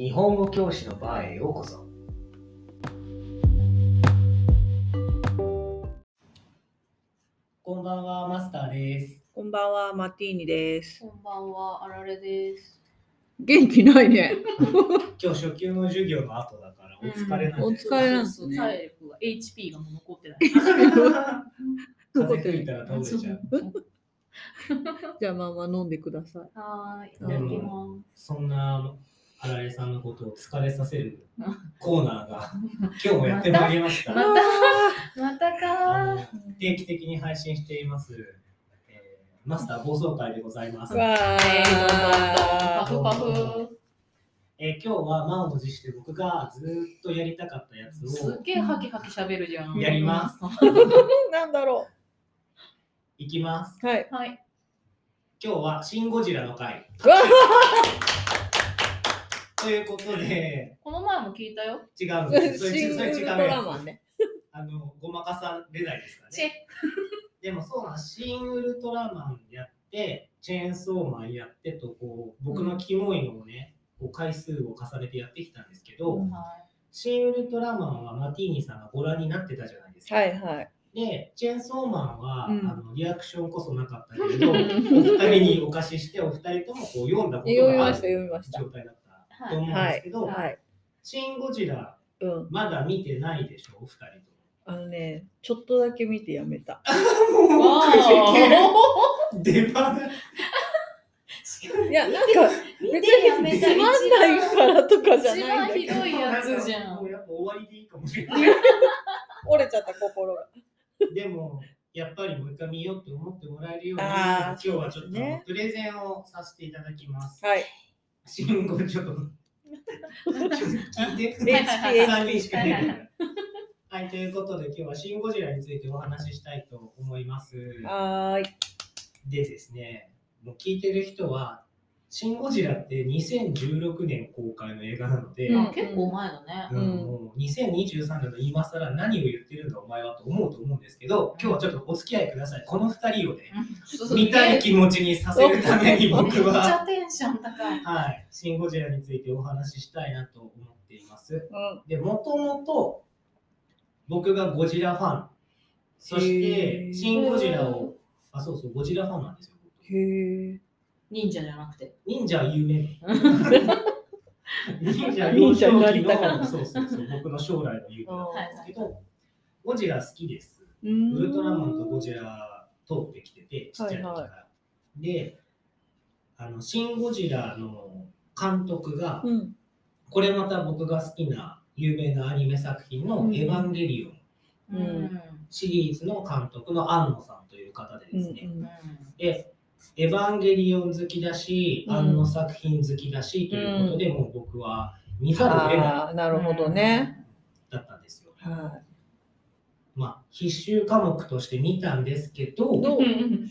日本語教師のバーへようこそ。こんばんは、マスターです。こんばんは、マティーニです。こんばんは、あられです。元気ないね。今日初級の授業の後だからお疲れなんおです。疲れなんですね体力が HP がもう残ってない。風吹いたら倒れちゃう。じゃあ、まあまあ飲んでください。はーい、いただきます。そんなあられさんのことを疲れさせる コーナーが今日もやってまいりました。またまたあかの定期的に配信しています、えーマスター暴走会でございます。わー。パフパフ。えー今日は満を持して僕がずーっとやりたかったやつをすっげえハキハキ喋るじゃん。やります。なんだろいきます。う。はい。はい。今日はシン・ゴジラの回。ということで、この前も聞いたよ。違うんです。それシン・ウそれルト違うやね。あの、ごまかされないですからチェね。でもそうなん、シン・ウルトラマンやって、チェーンソーマンやってと、こう、僕のキモいのをね、こう回数を重ねてやってきたんですけど、はシン・ウルトラマンはマティーニさんがご覧になってたじゃないですか。はいはい。で、チェーンソーマンは、うんあのリアクションこそなかったけれど、お二人にお貸しして、お二人ともこう読んだことがあた、る読みました。状態だったと思うんですけど、はい。シン・ゴジラ、うん。まだ見てないでしょ、お二人とあのね、ちょっとだけ見てやめた。も。もう出花いや、なんか、見てやめたつまんないからとかじゃ一ないんだ番ひけどど、いやつじゃんもう。やっぱ終わりでいいかもしれない。折れちゃった心が。でも、やっぱりもう一回見ようって思ってもらえるように、今日はちょっと、プレゼンをさせていただきます。はい。シンゴちょっと、聞いて。HP 3人しかいない。はい、ということで今日はシン・ゴジラについてお話ししたいと思います。はーい。でですね、もう聞いてる人は、シン・ゴジラって2016年公開の映画なので、うんあ結構前だね。うんもう2023年の今更何を言ってるんだお前はと思うと思うんですけど、今日はちょっとお付き合いください。この2人をね、見たい気持ちにさせるために僕 めっちは、ゃテンション高い。はい、シン・ゴジラについてお話ししたいなと思っています。うん。で、もともと僕がゴジラファン、そしへて、ーシン・ゴジラを、あ、そうそう、ゴジラファンなんですよ。僕へえ。忍者じゃなくて。忍者は有名。忍者忍者になりたかったの、そうそうそう、僕の将来の夢だったんですけど、ゴジラ好きです。ウウルトラマンとゴジラ通ってきてて、ちっちゃい時から。はいはで、あの、シン・ゴジラの監督が、うん。これまた僕が好きな有名なアニメ作品のうんエヴァンゲリオンうんシリーズの監督の庵野さんという方でうんですね、うんで、エヴァンゲリオン好きだし、うん庵野作品好きだしということで、もう僕は見ざるを得ないああ、なるほどね。だったんですよ。はまあ、必修科目として見たんですけど、どう？うん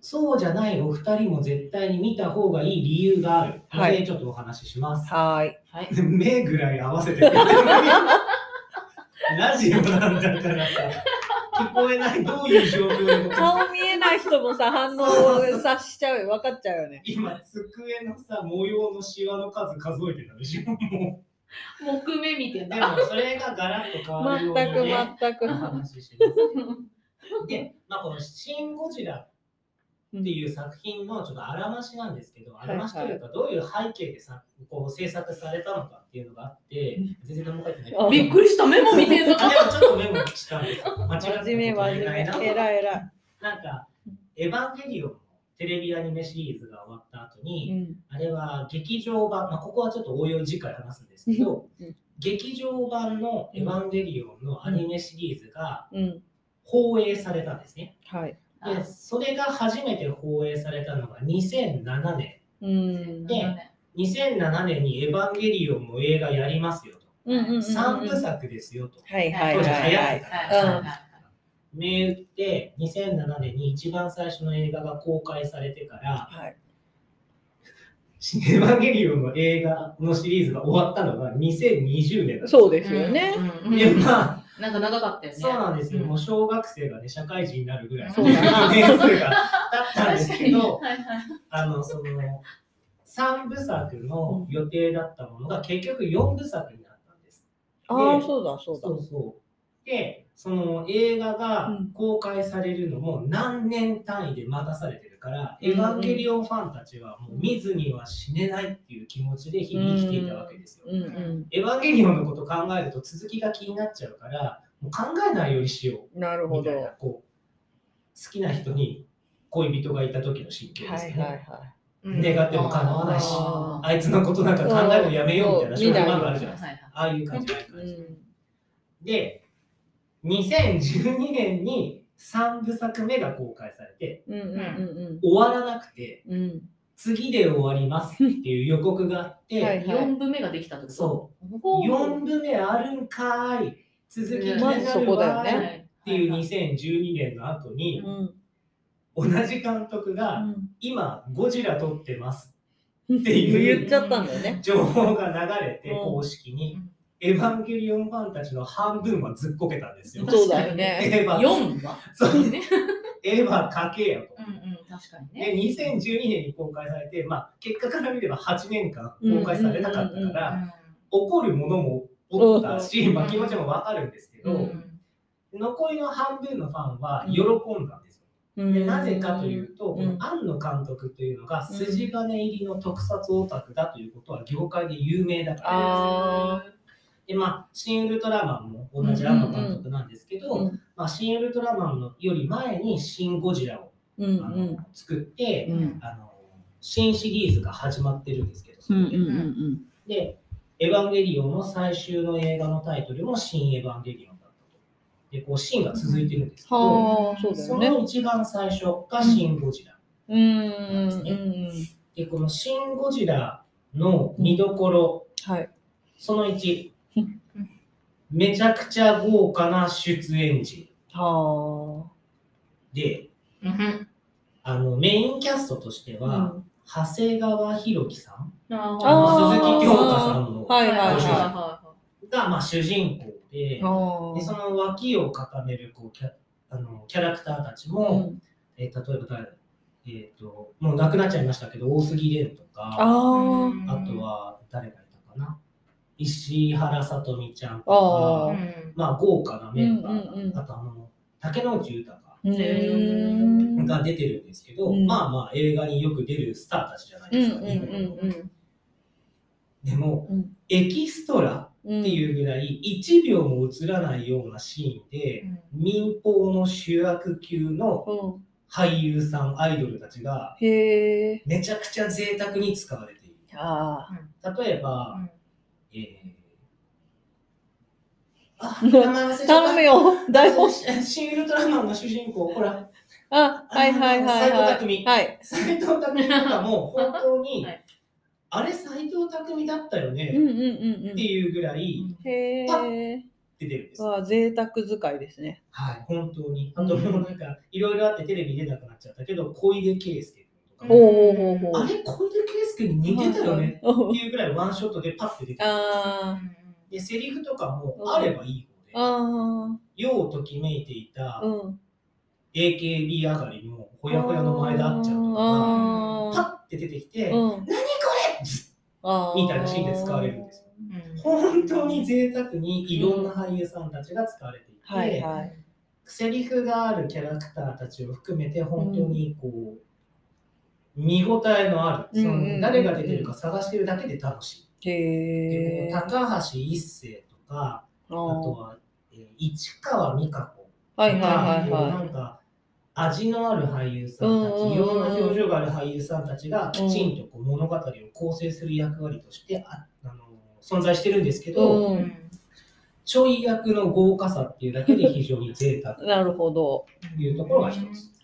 そうじゃないお二人も絶対に見た方がいい理由があるのはいで、ちょっとお話しします。はーい。はい。目ぐらい合わせて ラジオなんだからさ、聞こえない、どういう状況顔見えない人もさ、反応を察しちゃうよ。分かっちゃうよね。今、机のさ、模様のシワの数数えてたでしょ、も木目見て。でも、それがガラッと変わるように、全くね、全くお。話しします。で、まあ、このシン・ゴジラっていう作品のちょっとあらましなんですけど、あらましというか、どういう背景でさこう制作されたのかっていうのがあって、全然何も書いてないびっくりした。メモ見てんのあでもちょっとメモしたんですよ。間違ったこと真面目、真面目。言えないな。えらいえらい。なんか、エヴァンゲリオンのテレビアニメシリーズが終わった後うに、ん。あれは劇場版、まあ、ここはちょっと応用次回話すんですけど、うん劇場版のエヴァンゲリオンのアニメシリーズがうん。放映されたんですね。はい。で、それが初めて放映されたのが2007年。うん。で2007年にエヴァンゲリオンの映画やりますよと。うんうんうんうん。3部作ですよと。はいはい当時はいはい流行って。たはいから、うん銘打って2007年に一番最初の映画が公開されてから、はい。エヴァンゲリオンの映画のシリーズが終わったのが2020年だそうですよね。うんうんで、まあ、なんか長かったよね。そうなんですよ。うんもう小学生がね、社会人になるぐらいのそうだな年数が経ったんですけど、はいはいあの、その、3部作の予定だったものが結局4部作になったんです。ああ、でそうだ、そうだ。そうそう。で、その映画がうん公開されるのも何年単位で待たされてるから、うんエヴァンゲリオンファンたちはもう見ずには死ねないっていう気持ちで日々生きていたわけですよ。うんうん。エヴァンゲリオンのこと考えると続きが気になっちゃうから、もう考えないようにしようなるほど。みたいな、こう、好きな人に恋人がいた時の心境ですよね。はいはいはい。うん願っても叶わないしあいつのことなんか考えるのやめようみたいなうん少年漫画あるじゃないですか。ああいう感じ、ああいう。で、2012年に3部作目が公開されて、うんうんうん終わらなくて、うん。うん。次で終わりますっていう予告があって、はい4部目ができたとそう。ほう。4部目あるんかーい、続き気になるまずそこだよね。っていうはい2012年の後に、うん。同じ監督が、今、ゴジラ撮ってます。うん。っていう言っちゃったんだよね。情報が流れて、うん。公式に。うん、エヴァンゲリオンファンたちの半分はずっこけたんですよ。そうだよね。エヴァ、4はそうね。エヴァかけやと。うんうん、確かにで、ね。2012年に公開されて、まあ、結果から見れば8年間公開されなかったから、怒るものもおったし、うんまあ、気持ちもわかるんですけど、うん残りの半分のファンはうん喜んだんですよ。うんでなぜかというと、こうんの庵野監督というのがうん筋金入りの特撮オタクだということは業界で有名だからあで、まあ、シン・ウルトラマンも同じ庵野監督なんですけど、うんまあ、シン・ウルトラマンのより前にシン・ゴジラを、うんあの作って、うんあの新シリーズが始まってるんですけど、そこでうんうんうんで、エヴァンゲリオンの最終の映画のタイトルも新エヴァンゲリオンだったと。で、こう、シーンが続いてるんですけど、うだそよね。の一番最初がシン・ゴジラ。うんうんうん。で、このシン・ゴジラの見どころ、はい。その1うん、めちゃくちゃ豪華な出演陣。はで、うん。あのメインキャストとしてあ。は、うん。長谷川博己さん。あ鈴木京香さんのはいはいご主人はが、まあ、主人公ででその脇を固めるこうキャあのキャラクターたちあ。も、うん。えー例えば誰、えーと、もう亡くなっちゃいましたけど、大杉蓮とか、ああとは誰がいたかな、石原さとみちゃんとあか、まあ、豪華なメンバーが、うんうんうんあとあの竹野内豊。が出てるんですけど、うんまあまあ映画によく出るスターたちじゃないうんうんですかね。うんでも、うん。エキストラうん。っていうぐらい1秒も映らないようなシーンで、民放の主役級のうん。俳優さん、アイドルたちが。めちゃくちゃ贅沢に使われている。あ例えば、えー、あ、うん名前忘れちゃあ。った頼むよ。台本。シン・ウルトラマンの主人公、ほら、あ、はいはいはいはい。斎藤工はい。斎藤工とかも本当に、はいあれ斎藤工だったよね、うんうんうんっていうぐらいうん。へえ。出てるんです。わあ、贅沢使いですね。はい、本当に。あともうなんか、いろいろあってテレビ出なくなっちゃったけど、小出圭介君とうほうほう。あれ、小出圭介に似てたよねうんっていうぐらいワンショットでパッて出てる。あで、セリフとかもあればいいあ。方で、あようときめいていた。AKB 上がりのほやほやの前で会っちゃうとか。パッて出てきて、うん。何これみたいなシーンで使われるんですよ。本当に贅沢にいろんな俳優さんたちが使われていて、はいはい。セリフがあるキャラクターたちを含めて本当にこう、見応えのある、その誰が出てるか探してるだけで楽しい。へえ。高橋一生とか、あとはは、えー市川美香子いはいはいこうなはんか味のある俳優さんたち、いろんな表情がある俳優さんたちがきちんとこう物語を構成する役割としてああの存在してるんですけい。ど、うん。ちょい役の豪華さっていうだけで非常に贅沢と なるほど。いうところが一つ。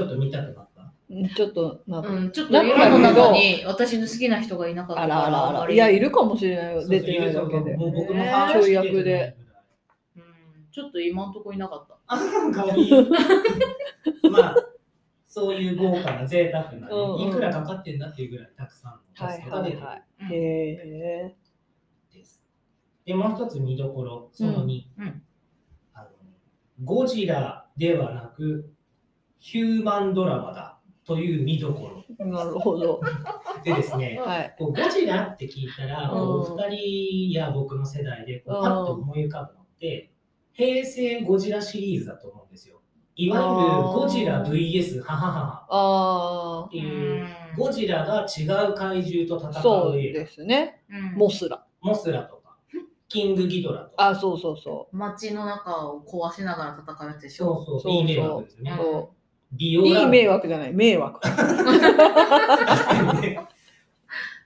はい。ちょっと見たくなった？うんちょっとなんか。うん、ちょっと今の中に私の好きな人がいなかったあからあらあら。りいや、いるかもしれないよ。出てないだけで。もう僕のね話ちょい役でうんちょっと今んとこいなかった。あなんかいい。まあ、そういう豪華な贅沢なね、うんうんいくらかかってんだっていうぐらいたくさんのキャはいストが出てるはいはうんい。へえ。です。で、もう一つ見どころ、その2、うんあのゴジラではなく、ヒューマンドラマだという見どころ。なるほど。でですね、はい。こうゴジラって聞いたら、こううん2人や僕の世代でこうパッと思い浮かぶのって、平成ゴジラシリーズだと思うんですよ。いわゆるゴジラ VS ハハハっていう、ゴジラが違う怪獣とあ、戦そうう映画ですね。うんモスラ。モスラとか、キングギドラとか、あ、そうそうそ街の中を壊しながら戦うやつでしょ。そうそうそういい迷惑ですう。ね。そビオう。いいラ迷惑じゃない、迷惑。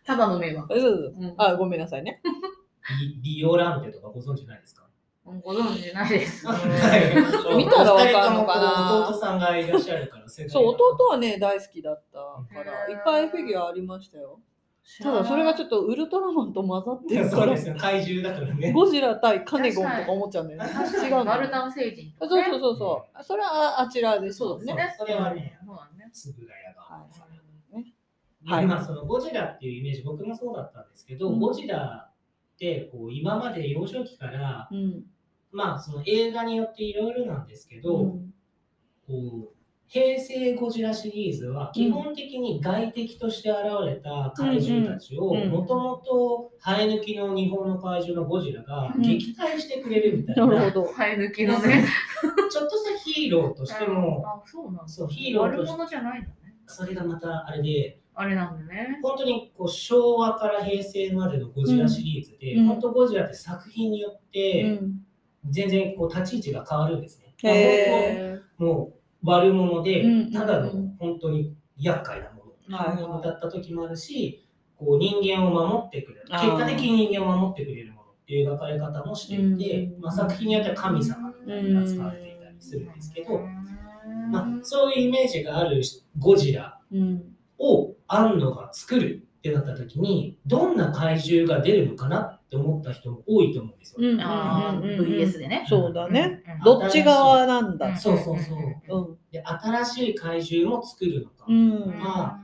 ただの迷惑。そうそううんあ、ごめんなさいね。ビビオランテとかご存知ないですか？ご存知ないです。はい見たらわかんのかなお二人ともこう弟さんがいらっしゃるから世代がそう、弟はね、大好きだったから、へーいっぱいフィギュアありましたよ。ただ、それがちょっとウルトラマンと混ざってるからそうで、すよ怪獣だからね。ゴジラ対カネゴンとか思っちゃうんだよね。違うのにバルタン星人とそうかね。そうそうそう。それはあちらですそうですね。それはねそうだね。つぶらやが。はいねではいまあそのゴジラっていうイメージ僕もそうだったんですけど、うんゴジラってこう今まで幼少期からうん。まあその映画によっていろいろなんですけど、うんこう平成ゴジラシリーズは基本的に外敵として現れた怪獣たちをうんうんもともと生え抜きの日本の怪獣のゴジラがうん撃退してくれるみたいな、なるほど。生え抜きのね。ちょっとしたヒーローとしても、あ、そうなんだ。そうヒーローとして悪者じゃないんだね。それがまたあれであれなんだね。本当にこう昭和から平成までのゴジラシリーズで、うん本当ゴジラって作品によってうん全然こう立ち位置が変わるんですね。へまあ本当もう悪者でうんただのうん本当に厄介なもの。だった時もあるし、こう人間を守ってくれる。結果的に人間を守ってくれるものっていう描かれ方もしていて、うんまあ、作品によっては神様みたいに扱われていたりするんですけど、うんまあ、そういうイメージがあるゴジラうん。を安野が作るってなった時にどんな怪獣が出るのかなって思った人も多いと思うんですよ。うんあーうんうんうん VS でね。そうだね。うんどっち側なんだ。そうそうそううん。で新しい怪獣も作るのか、うん。ま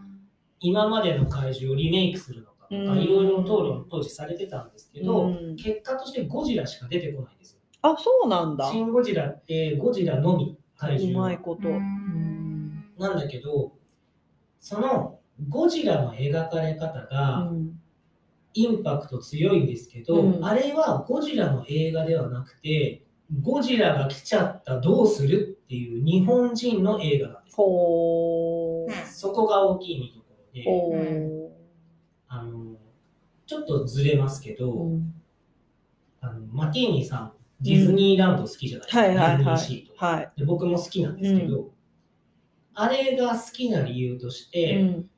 今までの怪獣をリメイクするのかとか、うんいろいろ討論当時されてたんですけど、うん結果としてゴジラしか出てこないんですよ。あ、そうなんだ。シン・ゴジラってゴジラのみ怪う獣まいこと。なんだけどそのゴジラの描かれ方が、うんインパクト強いんですけど、うんあれはゴジラの映画ではなくて、ゴジラが来ちゃったどうするっていう日本人の映画なんです。ほー。そこが大きい見どころで。あのちょっとずれますけど、うんあのマティーニさん、ディズニーランド好きじゃないですか、はいはいディズニーはいシーとかはい。で僕も好きなんですけど、あれが好きな理由として、うん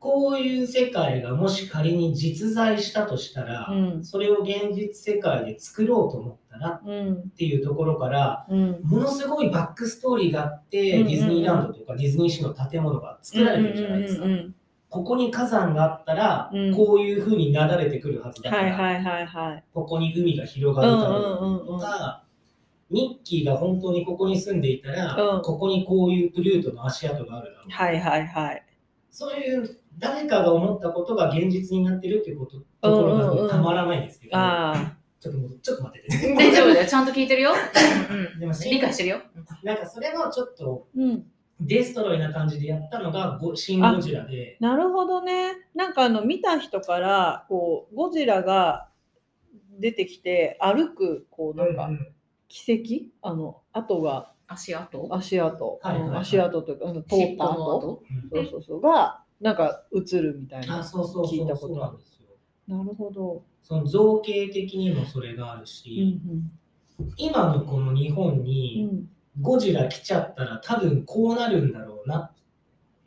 こういう世界がもし仮に実在したとしたら、うん。それを現実世界で作ろうと思ったらうん。っていうところからうん。ものすごいバックストーリーがあって、うんディズニーランドとかディズニーシーの建物が作られてるじゃないですか、うんうんうんここに火山があったら、うん。こういうふうに流れてくるはずだから、はいはいはいはい。ここに海が広がるだろうとか、ミッキーが本当にここに住んでいたら、うん。ここにこういうプルートの足跡があるだろう、はいはいはい。そういう誰かが思ったことが現実になってるっていうことところうんうんうんがたまらないんですけど、あちょっともうちょっと待ってて、大丈夫だよ。ちゃんと聞いてるよ。うんでも理解してるよ。なんかそれのちょっとあ。うん。デストロイな感じでやったのがゴシン・ゴジラで、なるほどね。なんかあの見た人からこうゴジラが出てきて歩くこうなんかうんうん奇跡？あの跡が足跡？足跡、はいはいはい。うん足跡というかあの通った跡？そうそうそう。がなんか映るみたいあな。そうそうそう。聞いたことそうなんですよ。なるほど。その造形的にもそれがあるうし、ん。今のこの日本うんうにん。ゴジラ来ちゃったら多分こうなるんだろうなっ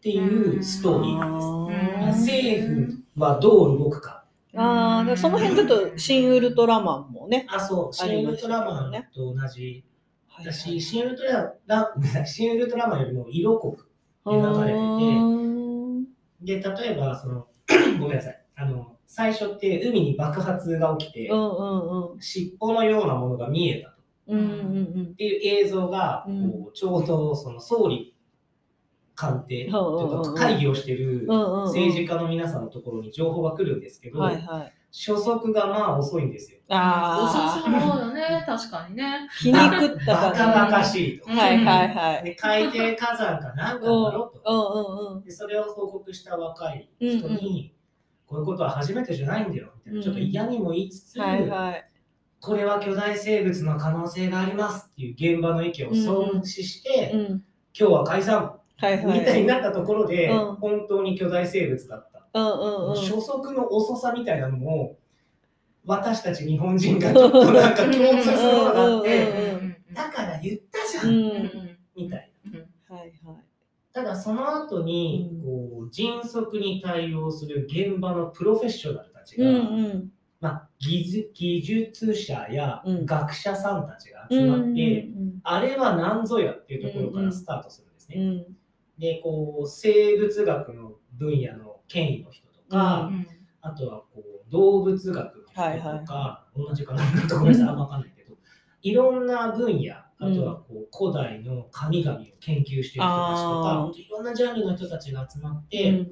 ていうストーリーなんです。政府はどう動くか。あーだからその辺ちょっと新ウルトラマンもね。あ、そう、シン・ウルトラマンと同じはいだし、シン・ウルトララごめんなさいシン・ウルトラマンよりも色濃く描かれてて、うんで、例えば、その、ごめんなさい。あの、最初って海に爆発が起きて、うんうんうん。尻尾のようなものが見えたと。うんうんっていう映像が、うん。こうちょうどその総理官邸とうんうんうん。いうか会議をしているうんうんうん。政治家の皆さんのところに情報が来るんですけど、はいはい。初速がまあ遅いんですよ。ああ、そうだね、確かにね。皮肉ったバカバカしいと。はいはいはい。で海底火山かなんかだろうと。んうんうん。でそれを報告した若い人に、こういうことは初めてじゃないんだよみたいな、ちょっと嫌にも言いつつ、はいはい。これは巨大生物の可能性がありますっていう現場の意見を相思して、うん。今日は解散はいはい。みたいになったところで、うん本当に巨大生物だった。うんうんうん。初速の遅さみたいなのも私たち日本人がちょっとなんか共通するものがあって、うんだから言ったじゃ、うんん。みたいな。はいはい。ただその後にうんこう迅速に対応する現場のプロフェッショナルたちが、うんうん。まあ、技術技術者やうん学者さんたちが集まって、あれは何ぞやっていうところからスタートするんですね。うん。でこう生物学の分野の権威の人とか、うんあとはこう動物学の人とか、はい同じかなごめんなさいあんま分かんないけどいろんな分野あとはこう古代の神々を研究してる人たちとかあー本当いろんなジャンルの人たちが集まっうて、ん。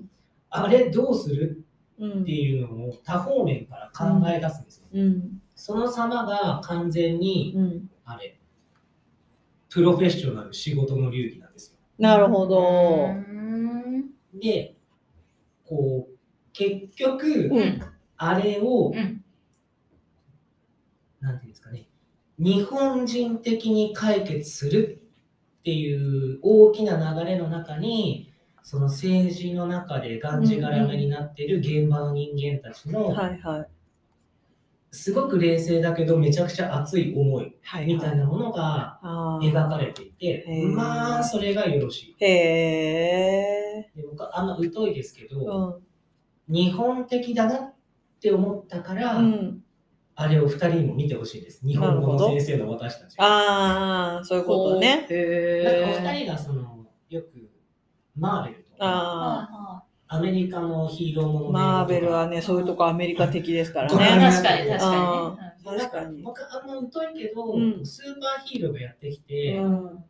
あれどうする？うんっていうのを多方面から考え出すんですよ。うん。その様が完全にうん。あれプロフェッショナル仕事の流儀なんですよ。なるほど。うんでこう結局、うん。あれを、うん。なんていうんですかね、日本人的に解決するっていう大きな流れの中に、その政治の中でがんじがらめになってる現場の人間たちの、はいはい。すごく冷静だけどめちゃくちゃ熱い思いはいみたいなものが描かれていて、へー。まあそれがよろしへ僕はあんま疎いですけうど、ん。日本的だなって思ったから、うん。あれを二人にも見てほしいです。日本語の先生の私たち。ああ、そういうことね。へなんかお二え。人がそのよくマーベルとかあアメリカのヒーローものあ、マーベルはね、そういうとこアメリカ的ですからね。確かに確かなん確かにか僕あんま疎いけど、うんスーパーヒーローがやってきて、うん。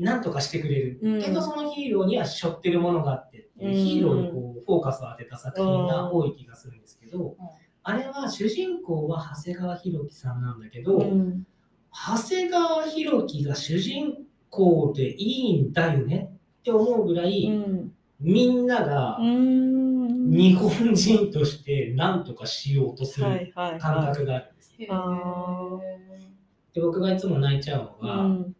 なんとかしてくれる、うんけどそのヒーローには背負ってるものがあってううんヒーローにこうフォーカスを当てた作品が多い気がするんですけど、あれは主人公は長谷川博己さんなんだけど、うん。長谷川博己が主人公でいいんだよねって思うぐらい、うん。みんながうん。日本人として何とかしようとする感はい。覚があるんです。で僕がいつも泣いちゃうのうが、ん。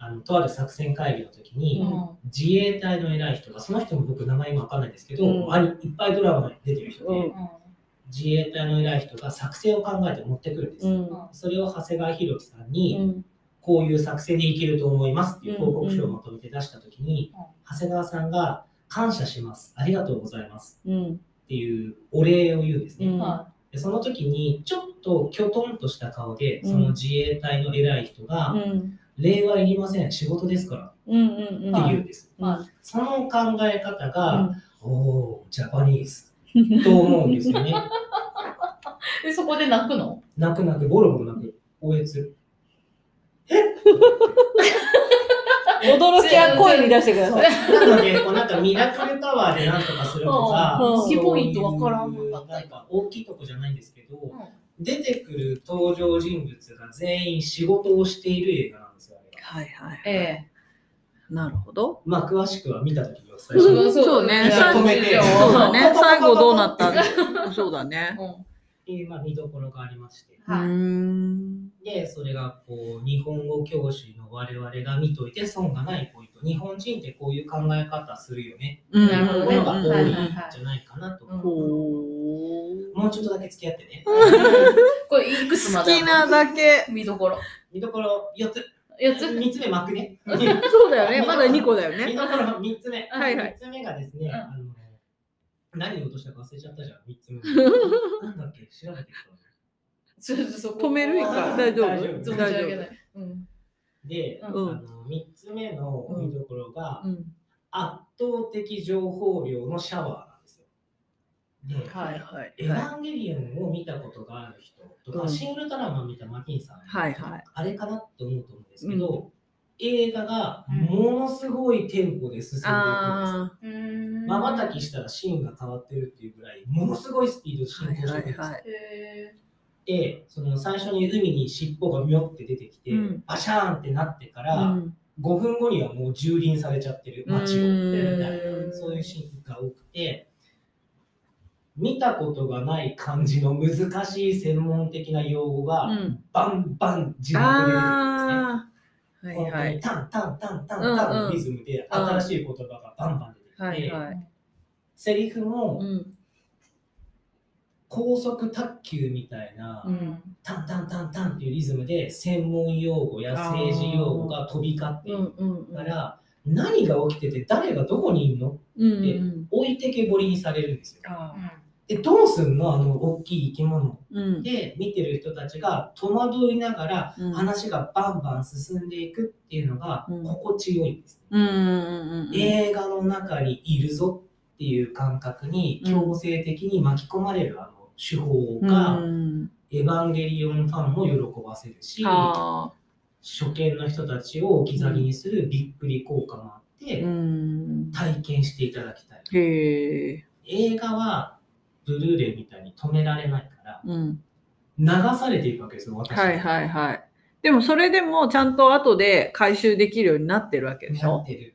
あのとある作戦会議の時に、自衛隊の偉い人がその人も僕名前今わかんないですけど、うんあれいっぱいドラマに出てる人で、うん自衛隊の偉い人が作戦を考えて持ってくるんです。うん。それを長谷川博己さんに、うん。こういう作戦でいけると思いますっていう報告書をまとめて出した時に、うん長谷川さんが感謝しますありがとうございますうん。っていうお礼を言うんですね、でその時にちょっときょとんとした顔でうんその自衛隊の偉い人が、うん。礼はいりません。仕事ですから。うん。うん。って言うんです、はその考え方が、うん。おおジャパニーズ。と思うんですよね。い。で、そこで泣くの？泣く泣くボロボロ泣く。おえつ。驚きは声に出してください。なので、こうなんかミラクルパワーでなんとかするとか、キーポイントわからんなんか大きいとこじゃないんですけど、出てくる登場人物が全員仕事をしている映画。はいはい。ええ。なるほど。まあ、詳しくは見たときにお伝えします。そうね。止めてそうだね。最後どうなった？んそうだね。うん。っていう、まあ、見どころがありまして。で、それがこう日本語教師の我々が見といて損がないポイント。日本人ってこういう考え方するよね。うんなるほどねものが多いんじはいはいはいゃないかなと。もうちょっとだけ付き合ってね。これいくつま好できなだけ。見どころ。見どころ4つ。4つ？3つ目巻くね。そうだよね。まだ2個だよね。見どころ3つ目。はいはい3つ目がですね、うんあの何を落としたか忘れちゃったじゃん、3つ目。なんだっけ？調べて止めるか大丈夫？存じ上げない。うん。た。で、うんあの3つ目の見どころが、うん。圧倒的情報量のシャワーはいはい。エヴァンゲリオンを見たことがある人とか、うん。シン・ウルトラマン見たマキンさん、はいはい。あれかなって思うと思うんですけど、映画がものすごいテンポで進んでいくんですまばたきしたらシーンが変わってるっていうぐらい、ものすごいスピードで進行していくんですよ。はいはいはい。へで、その最初に海に尻尾がミョって出てきて、うん。バシャーンってなってから、あ。うん。5分後にはもう蹂躙されちゃってる街を、うん。みたいなそういうシーンが多くて、見たことがない感じの難しい専門的な用語が、うんバンバン字幕で出てくるんですね。はい本当にはい。タンタンタンタンタンのリズムで新しい言葉がバンバン出てきて、はいはい。セリフもうん。高速卓球みたいな、うんタンタンタンタンっていうリズムで専門用語や政治用語が飛び交っているうんうんうん。から、何が起きてて誰がどこにいるのうんうん置いてけぼりにされるんですよ。でどうすんの？あの大きい生き物うん。で見てる人たちが戸惑いながらうん話がバンバン進んでいくっていうのがうん心地よいんです。映画の中にいるぞっていう感覚に強制的に巻き込まれるあの手法が、うんエヴァンゲリオンファンも喜ばせるし。初見の人たちを置き去りにするびっくり効果もあって、うん。体験していただきたい。映画はブルーレイみたいに止められないから、うん。流されていくわけですよ、私はいはいはい。でもそれでもちゃんと後で回収できるようになってるわけでしょ？なってる。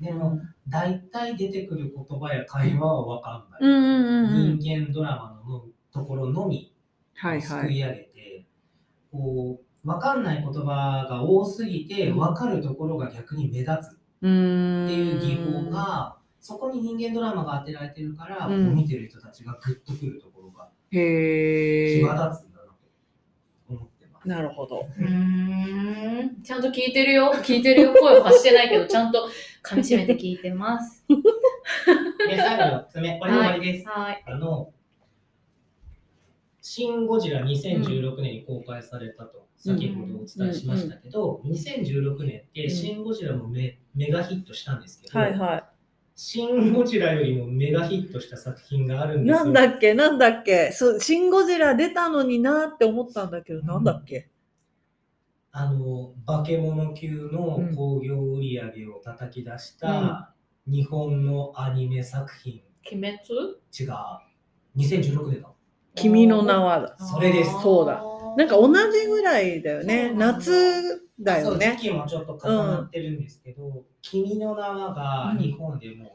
でも、大体出てくる言葉や会話は分かんない。うんうんうんうん。人間ドラマのところのみはいはい。すくい上げて、こう分かんない言葉が多すぎてうん分かるところが逆に目立つ。っていう技法が、そこに人間ドラマが当てられてるから、うんこう見てる人たちがグッとくるところがへえ。際立つんだなと思ってます。なるほど。うーんちゃんと聞いてるよ。聞いてるよ。声を発してないけど、ちゃんと噛み締めて聞いてます。で、最後の4つ目、これで終わりです。はい。あの、シン・ゴジラ2016年に公開されたと、先ほどお伝えしましたけど、2016年ってシン・ゴジラもメメガヒットしたんですけど、はいはシン・ゴジラよりもメガヒットした作品があるんい。ですよ。なんだっけ？なんだっけ？そう、シン・ゴジラ出たのになって思ったんだけど、なんだっけ？あの、化け物級の興行売り上げを叩き出した日本のアニメ作品、鬼滅？違う、2016年だ。君の名はだ。それですそうだ。なんか同じぐらいだよね。夏だよね。時期もちょっと重なってるんですけど、君の名はが日本でもう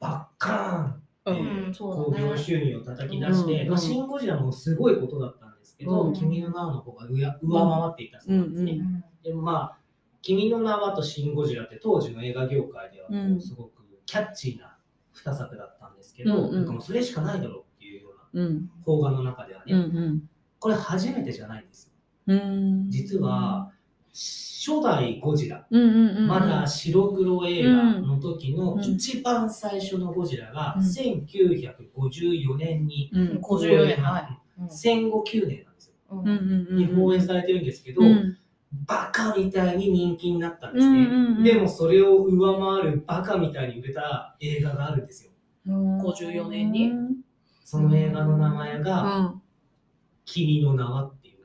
バッカーンって興行。収入を叩き出して、うんまあ、シン・ゴジラもすごいことだったんですけど、うん君の名はの方が上上回っていたそうなんですね。うんうんでもまあ、君の名はとシン・ゴジラって当時の映画業界ではすごくキャッチーな2作だったんですけど、うんうんなんかもうそれしかないだろうっていうようなうん。邦画の中ではね、うんうん。これ初めてじゃないんですよ。うん。実は、初代ゴジラ、うんうんうんうん。まだ白黒映画の時の一番最初のゴジラがうん1954年にうん。54年。はい。うん戦後9年なんですよ。に放映されてるんですけど、うんバカみたいに人気になったんですね。うんうんうんでもそれを上回るバカみたいに売れた映画があるんですよ。54年にその映画の名前うが、ん。君の名はっていう。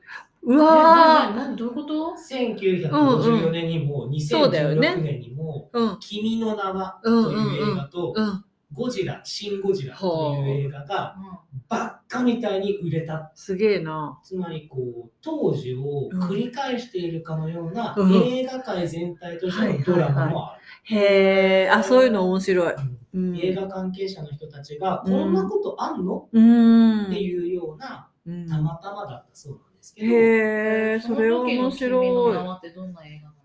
うわななどういうこと？1954年にも、そうだよね2016年にも、ーうん。君の名はという映画と、うん。ゴジラ、シン・ゴジラという映画がばっかみたいに売れた。すげえな。つまりこう当時を繰り返しているかのようなうん映画界全体としてのドラマもある。へえ、あ、そういうの面白い。うん。映画関係者の人たちが、うんこんなことあんの？うん。っていうような、うんたまたまだったそうなんですけど、へえ、それは面白い。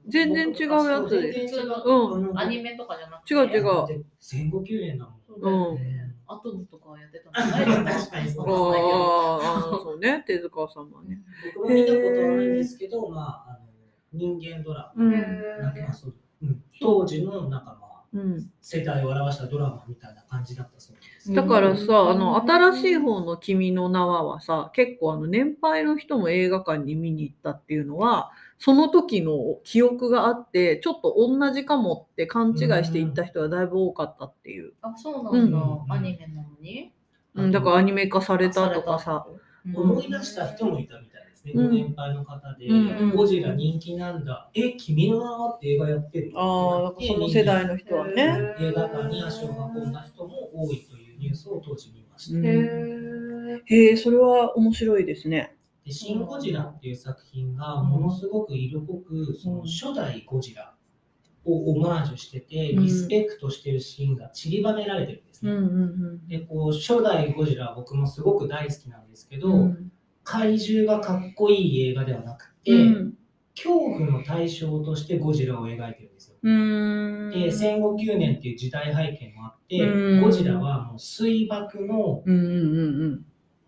全然違うやつ全です。然違う。うんアニメとかじゃなくて。違う違う戦後9年だもん。そうだよねアトムとかやってたのね。確かにそうああ、あそうね、手塚さんはね。僕も見たことはないんですけど、まあ、あの人間ドラマ、うん。なんかまあそううん、当時のなんかまあうん、世代を表したドラマみたいな感じだったそうです。だからさ、うん。あの新しい方の「君の名は」はさ結構あの年配の人も映画館に見に行ったっていうのはその時の記憶があってちょっと同じかもって勘違いして行った人がだいぶ多かったっていう、あ、そうなんだ。うん。アニメなのに？うん、だからアニメ化されたとかさ、うん。思い出した人もいたみたいですね、うん。ご年配の方で、うんうん。ゴジラ人気なんだ、え、君の名はって映画やってるああ、なんかその世代の人はね。映画館に足を運んだ人も多いというニュースを当時見ました。うん。へえ、それは面白いですね。でシン・ゴジラっていう作品がものすごく色濃くその初代ゴジラをオマージュしてて、うん。リスペクトしてるシーンが散りばめられてるんですね。んでこう初代ゴジラは僕もすごく大好きなんですけど、うん。怪獣がかっこいい映画ではなくて、うん。恐怖の対象としてゴジラを描いてるんですよ。うん。で戦後9年っていう時代背景もあって、うん。ゴジラはもう水爆の、うんうんうん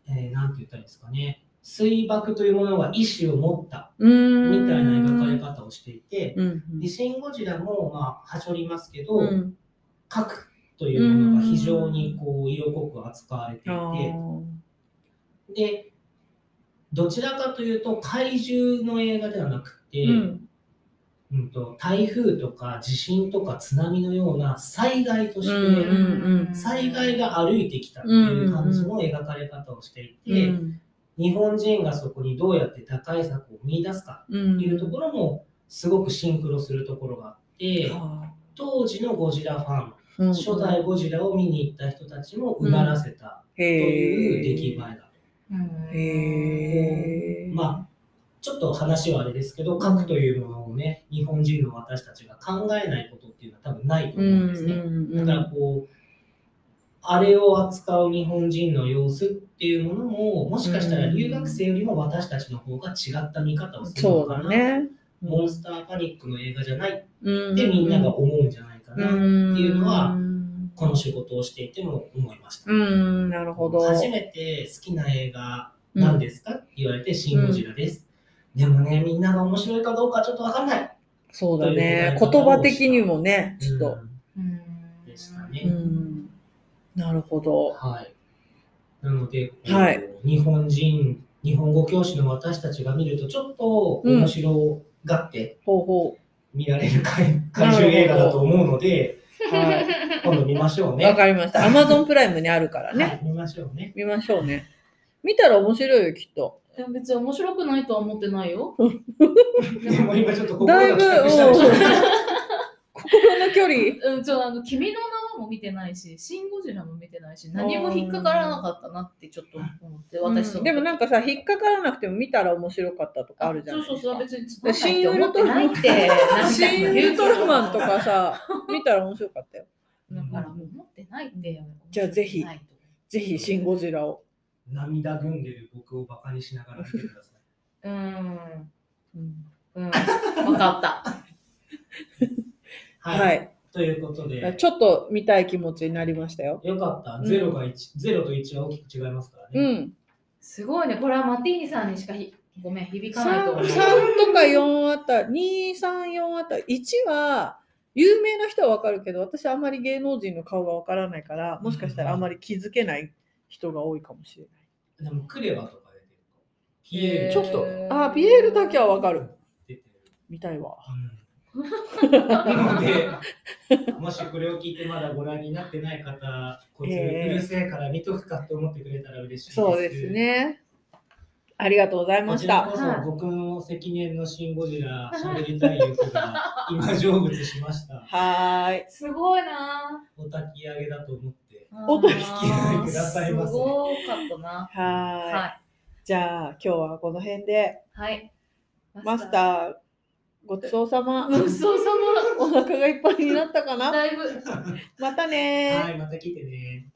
えーなんて言ったらいいんですかね。水爆というものは意志を持ったうん。みたいな描かれ方をしていて、うんでシン・ゴジラもまあはしょりますけど、うん。核というものが非常にこう色濃く扱われていあて、ー。でどちらかというと怪獣の映画ではなくて、うんうんと台風とか地震とか津波のような災害として、うんうん災害が歩いてきたっていう感じの描かれ方をしていて、うん日本人がそこにどうやって打開策を見出すかうんっていうところもすごくシンクロするところがあって、は当時のゴジラファン、初代ゴジラを見に行った人たちもうならせたという出来栄えだ。へえ。まあちょっと話はあれですけど、核というものをね、日本人の私たちが考えないことっていうのは多分ないとう思うんですね。んだからこう、あれを扱う日本人の様子っていうものも、もしかしたら留学生よりも私たちの方が違った見方をするのかな。だね。モンスターパニックの映画じゃないっうんてみんなが思うんじゃないかなっていうのは、うんこの仕事をしていても思いました。うん、なるほど。初めて好きな映画何ですか？って言われて、シン・ゴジラです。でもね、みんなが面白いかどうかちょっとわかんない。そうだね。言葉的にもね、ちょっと。うんでしたね。うん。なるほど。はい。なので、はい日本人、日本語教師の私たちが見ると、ちょっと面白がって見られる怪 怪獣映画だと思うので、う。はい。今度見ましょうね。わかりました。アマゾンプライムにあるからね。はい、見ましょうね。見ましょうね。見たら面白いよ、きっと。いや別に面白くないとは思ってないよ。でも今ちょっと心だいぶ、が企画したでしょうん心の距離。うん、ちょあの君の名はも見てないし、シン・ゴジラも見てないし、何も引っかからなかったなってちょっと思って、私とうんでもなんかさ、引っかからなくても見たら面白かったとかあるじゃん。そうそうそう、別につでシンウルトラマン思ってないって。シン・ウルトラマンとか。かさ、見たら面白かったよ。だからもう思ってないって。じゃあぜひぜひ、シン・ゴジラを。涙ぐんでる僕をバカにしながら見てください。うん。うんうん。わかった。はい。はい。ということで、ちょっと見たい気持ちになりましたよ。よかった。うんゼロが1、ゼロと1は大きく違いますからね。うん。すごいね。これはマティーニさんにしかひごめん、響かないと 3, 思う。3とか4あった、2、3、4あった。1は、有名な人はわかるけど、私あんまり芸能人の顔がわからないから、もしかしたらあんまり気づけない人が多いかもしれない。でも、クレバとか出てると。ピエールちょっと、あ、ピエールだけはわかる。出てる。見たいわ。うん、な ので、もしこれを聞いてまだご覧になってない方、こいつええうるせえから見とくかって思ってくれたら嬉しいです。そうです。ね。ありがとうございました。こちらこそはい僕の積年のシン・ゴジラ喋りたい欲が今成仏しました。はーい。すごいなお焚き上げだと思って。おお付き合いくださいませすごかったな。はーい。はじゃあ、今日はこの辺で、い。はい。マスター、ごちそうさま。ごちそうさお腹がいっぱいになったかま。な？だいぶ。またねー。はい、また来てね。